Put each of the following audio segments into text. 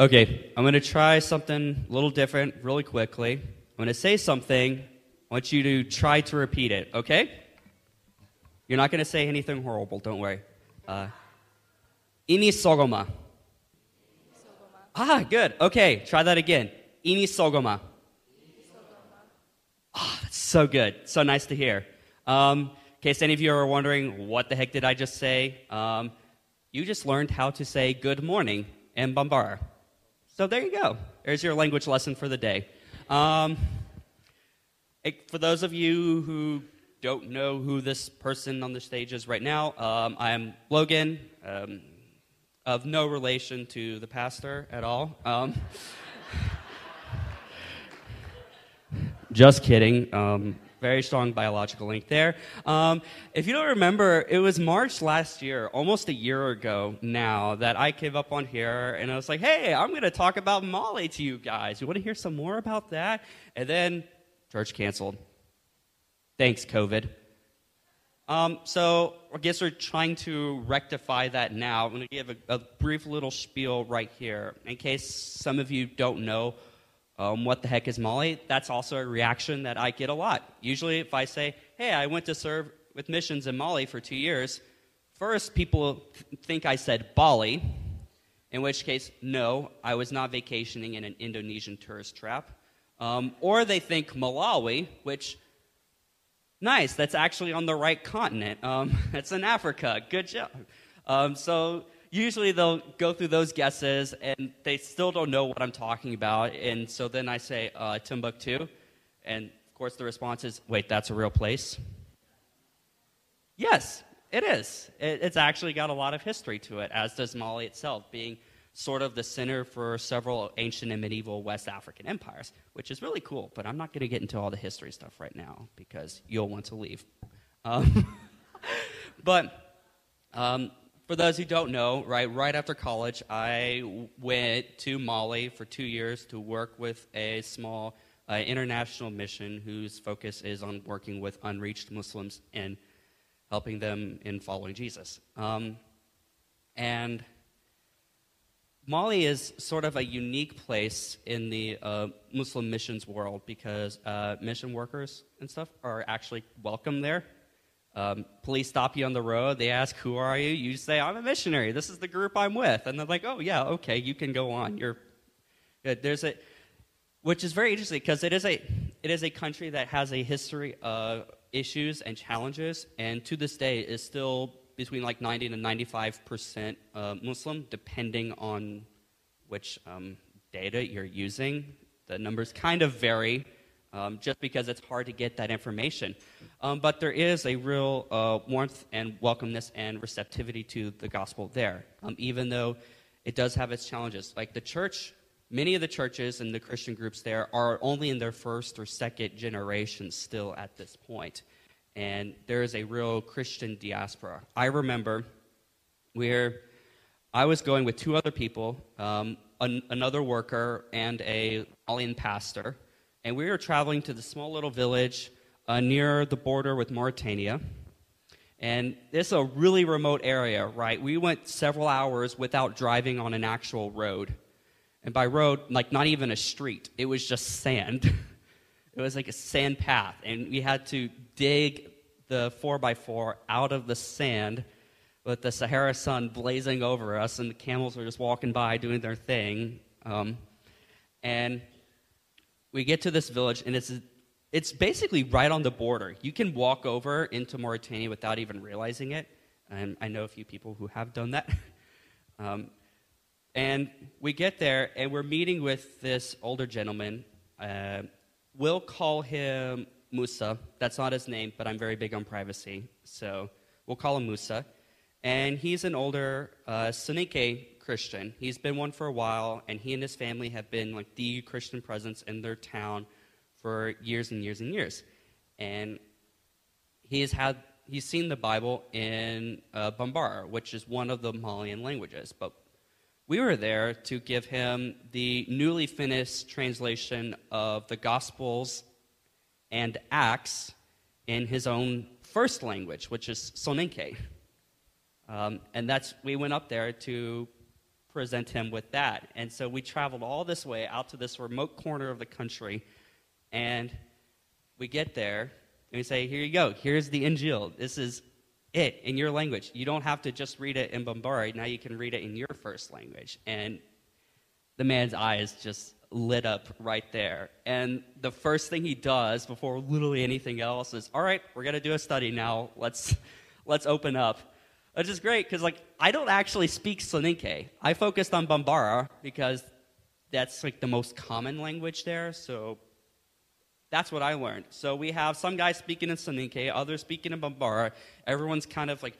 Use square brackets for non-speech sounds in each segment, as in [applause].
Okay, I'm going to try something a little different really quickly. I'm going to say something. I want you to try to repeat it, okay? You're not going to say anything horrible, don't worry. Uh, ini sogoma. Ah, good. Okay, try that again. Ini sogoma. Ah, that's so good. So nice to hear. Um, in case any of you are wondering, what the heck did I just say? Um, you just learned how to say good morning in Bambara. So there you go. There's your language lesson for the day. Um, for those of you who don't know who this person on the stage is right now, um, I am Logan, um, of no relation to the pastor at all. Um, [laughs] just kidding. Very strong biological link there. Um, if you don't remember, it was March last year, almost a year ago now, that I came up on here and I was like, hey, I'm going to talk about Mali to you guys. You want to hear some more about that? And then church canceled. Thanks, COVID. Um, so I guess we're trying to rectify that now. I'm going to give a, a, brief little spiel right here. In case some of you don't know um, what the heck is Mali, that's also a reaction that I get a lot. Usually, if I say, hey, I went to serve with missions in Mali for two years, first people think I said Bali, in which case, no, I was not vacationing in an Indonesian tourist trap. Um, or they think Malawi, which, nice, that's actually on the right continent. Um, [laughs] it's in Africa. Good job. Um, so usually they'll go through those guesses and they still don't know what I'm talking about. And so then I say, uh, Timbuktu. And of course, the response is, wait, that's a real place? Yes, it is. It, it's actually got a lot of history to it, as does Mali itself, being sort of the center for several ancient and medieval West African empires, which is really cool. But I'm not going to get into all the history stuff right now because you'll want to leave. Um, [laughs] but um, for those who don't know, right, right after college, I went to Mali for two years to work with a small uh, international mission whose focus is on working with unreached Muslims and helping them in following Jesus. Um, and Mali is sort of a unique place in the uh, Muslim missions world because uh, mission workers and stuff are actually welcome there. Um, police stop you on the road. They ask, "Who are you?" You say, "I'm a missionary. This is the group I'm with." And they're like, "Oh yeah, okay, you can go on. You're good." There's a, which is very interesting because it is a, it is a country that has a history of issues and challenges, and to this day is still between like 90 to 95 percent uh, Muslim, depending on which um, data you're using. The numbers kind of vary um, just because it's hard to get that information. Um, but there is a real uh, warmth and welcomeness and receptivity to the gospel there, um, even though it does have its challenges. Like the church, many of the churches and the Christian groups there are only in their first or second generation still at this point. And there is a real Christian diaspora. I remember where I was going with two other people, um, an, another worker, and a Malian pastor and we were traveling to the small little village uh, near the border with Mauritania. And is a really remote area, right? We went several hours without driving on an actual road. And by road, like not even a street, it was just sand. [laughs] it was like a sand path. And we had to dig the 4x4 out of the sand with the Sahara sun blazing over us, and the camels were just walking by doing their thing. Um, and we get to this village, and it's it's basically right on the border. You can walk over into Mauritania without even realizing it. And I know a few people who have done that. [laughs] um, and we get there, and we're meeting with this older gentleman. Uh, we'll call him Musa. That's not his name, but I'm very big on privacy. So we'll call him Musa. And he's an older uh, Soninke Christian. He's been one for a while, and he and his family have been like the Christian presence in their town for years and years and years. And he has had he's seen the Bible in uh, Bambara, which is one of the Malian languages. But we were there to give him the newly finished translation of the Gospels and Acts in his own first language, which is Soninke. Um, and that's we went up there to present him with that. And so we traveled all this way out to this remote corner of the country, and we get there, and we say, Here you go, here's the Injil. This is it in your language. You don't have to just read it in Bambara, now you can read it in your first language. And the man's eyes just lit up right there. And the first thing he does before literally anything else is, "All right, we're going to do a study now. Let's let's open up." Which is great because like I don't actually speak Soninke. I focused on Bambara because that's like the most common language there. So that's what I learned. So we have some guys speaking in Soninke, others speaking in Bambara. Everyone's kind of like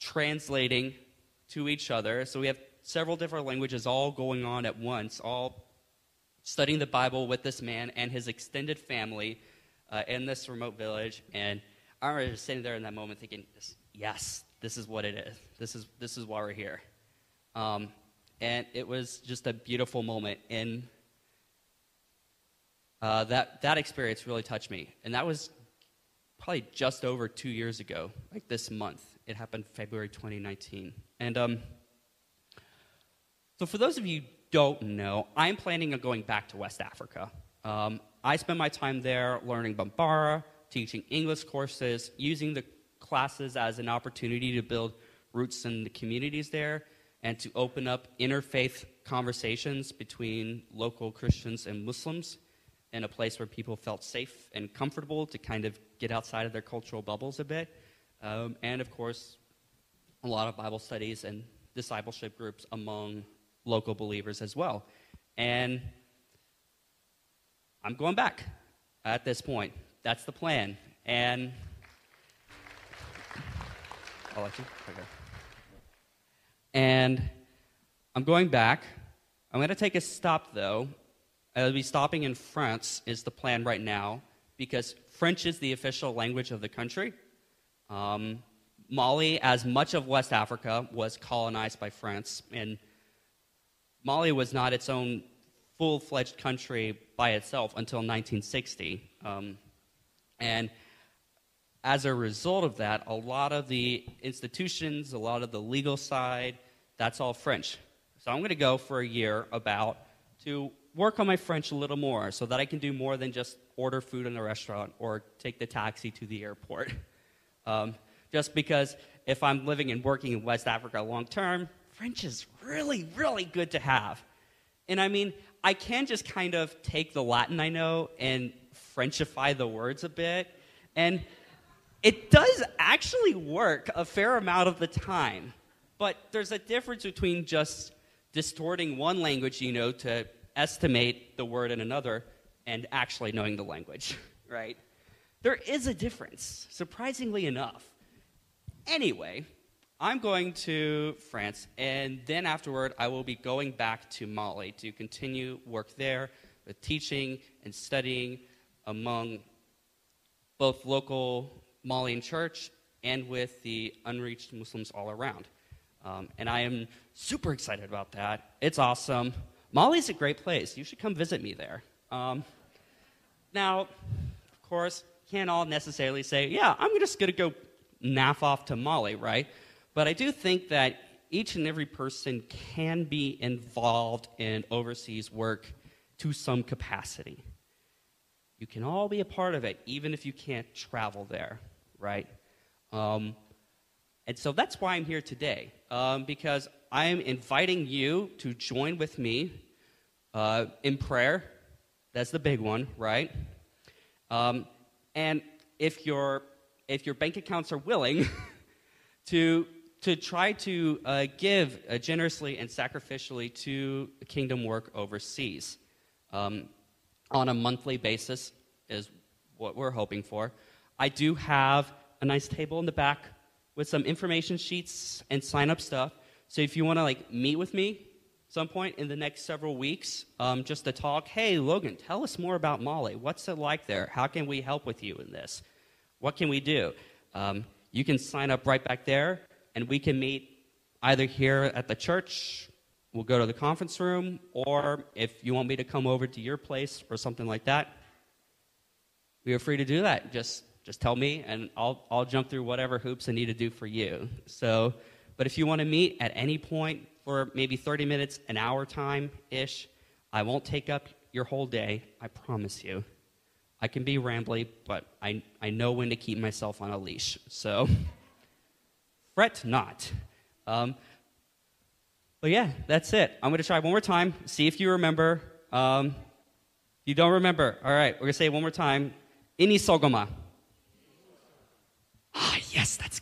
translating to each other. So we have several different languages all going on at once, all studying the Bible with this man and his extended family uh, in this remote village. And I remember just sitting there in that moment thinking, yes, this is what it is. This is, this is why we're here. Um, and it was just a beautiful moment. And uh, that, that experience really touched me. And that was probably just over two years ago, like this month. It happened February 2019. And um, so, for those of you don't know, I'm planning on going back to West Africa. Um, I spent my time there learning Bambara, teaching English courses, using the classes as an opportunity to build roots in the communities there and to open up interfaith conversations between local Christians and Muslims in a place where people felt safe and comfortable to kind of get outside of their cultural bubbles a bit. Um, and of course, a lot of Bible studies and discipleship groups among local believers as well. And I'm going back at this point. That's the plan. And I'll let you. Okay. And I'm going back. I'm going to take a stop, though. I'll be stopping in France, is the plan right now, because French is the official language of the country. Um, Mali, as much of West Africa, was colonized by France, and Mali was not its own full fledged country by itself until 1960. Um, and as a result of that, a lot of the institutions, a lot of the legal side, that's all French. So I'm going to go for a year about to work on my French a little more so that I can do more than just order food in a restaurant or take the taxi to the airport. [laughs] Um, just because if I'm living and working in West Africa long term, French is really, really good to have. And I mean, I can just kind of take the Latin I know and Frenchify the words a bit. And it does actually work a fair amount of the time. But there's a difference between just distorting one language, you know, to estimate the word in another and actually knowing the language, [laughs] right? There is a difference, surprisingly enough. Anyway, I'm going to France, and then afterward, I will be going back to Mali to continue work there with teaching and studying among both local Malian church and with the unreached Muslims all around. Um, and I am super excited about that. It's awesome. Mali's a great place. You should come visit me there. Um, now, of course, can't all necessarily say, yeah, I'm just going to go naff off to Mali, right? But I do think that each and every person can be involved in overseas work to some capacity. You can all be a part of it, even if you can't travel there, right? Um, and so that's why I'm here today, um, because I am inviting you to join with me uh, in prayer, that's the big one, right? Um, and if your if your bank accounts are willing [laughs] to to try to uh, give uh, generously and sacrificially to kingdom work overseas um, on a monthly basis is what we're hoping for. I do have a nice table in the back with some information sheets and sign up stuff. So if you want to like meet with me some point in the next several weeks um, just to talk. Hey, Logan, tell us more about Mali. What's it like there? How can we help with you in this? What can we do? Um, you can sign up right back there, and we can meet either here at the church. We'll go to the conference room, or if you want me to come over to your place or something like that, we are free to do that. Just just tell me, and I'll I'll jump through whatever hoops I need to do for you. So, but if you want to meet at any point, for maybe 30 minutes, an hour time ish. I won't take up your whole day, I promise you. I can be rambly, but I, I know when to keep myself on a leash. So, [laughs] fret not. Um, but yeah, that's it. I'm going to try one more time, see if you remember. Um, you don't remember. All right, we're going to say it one more time. Ini sogoma. That's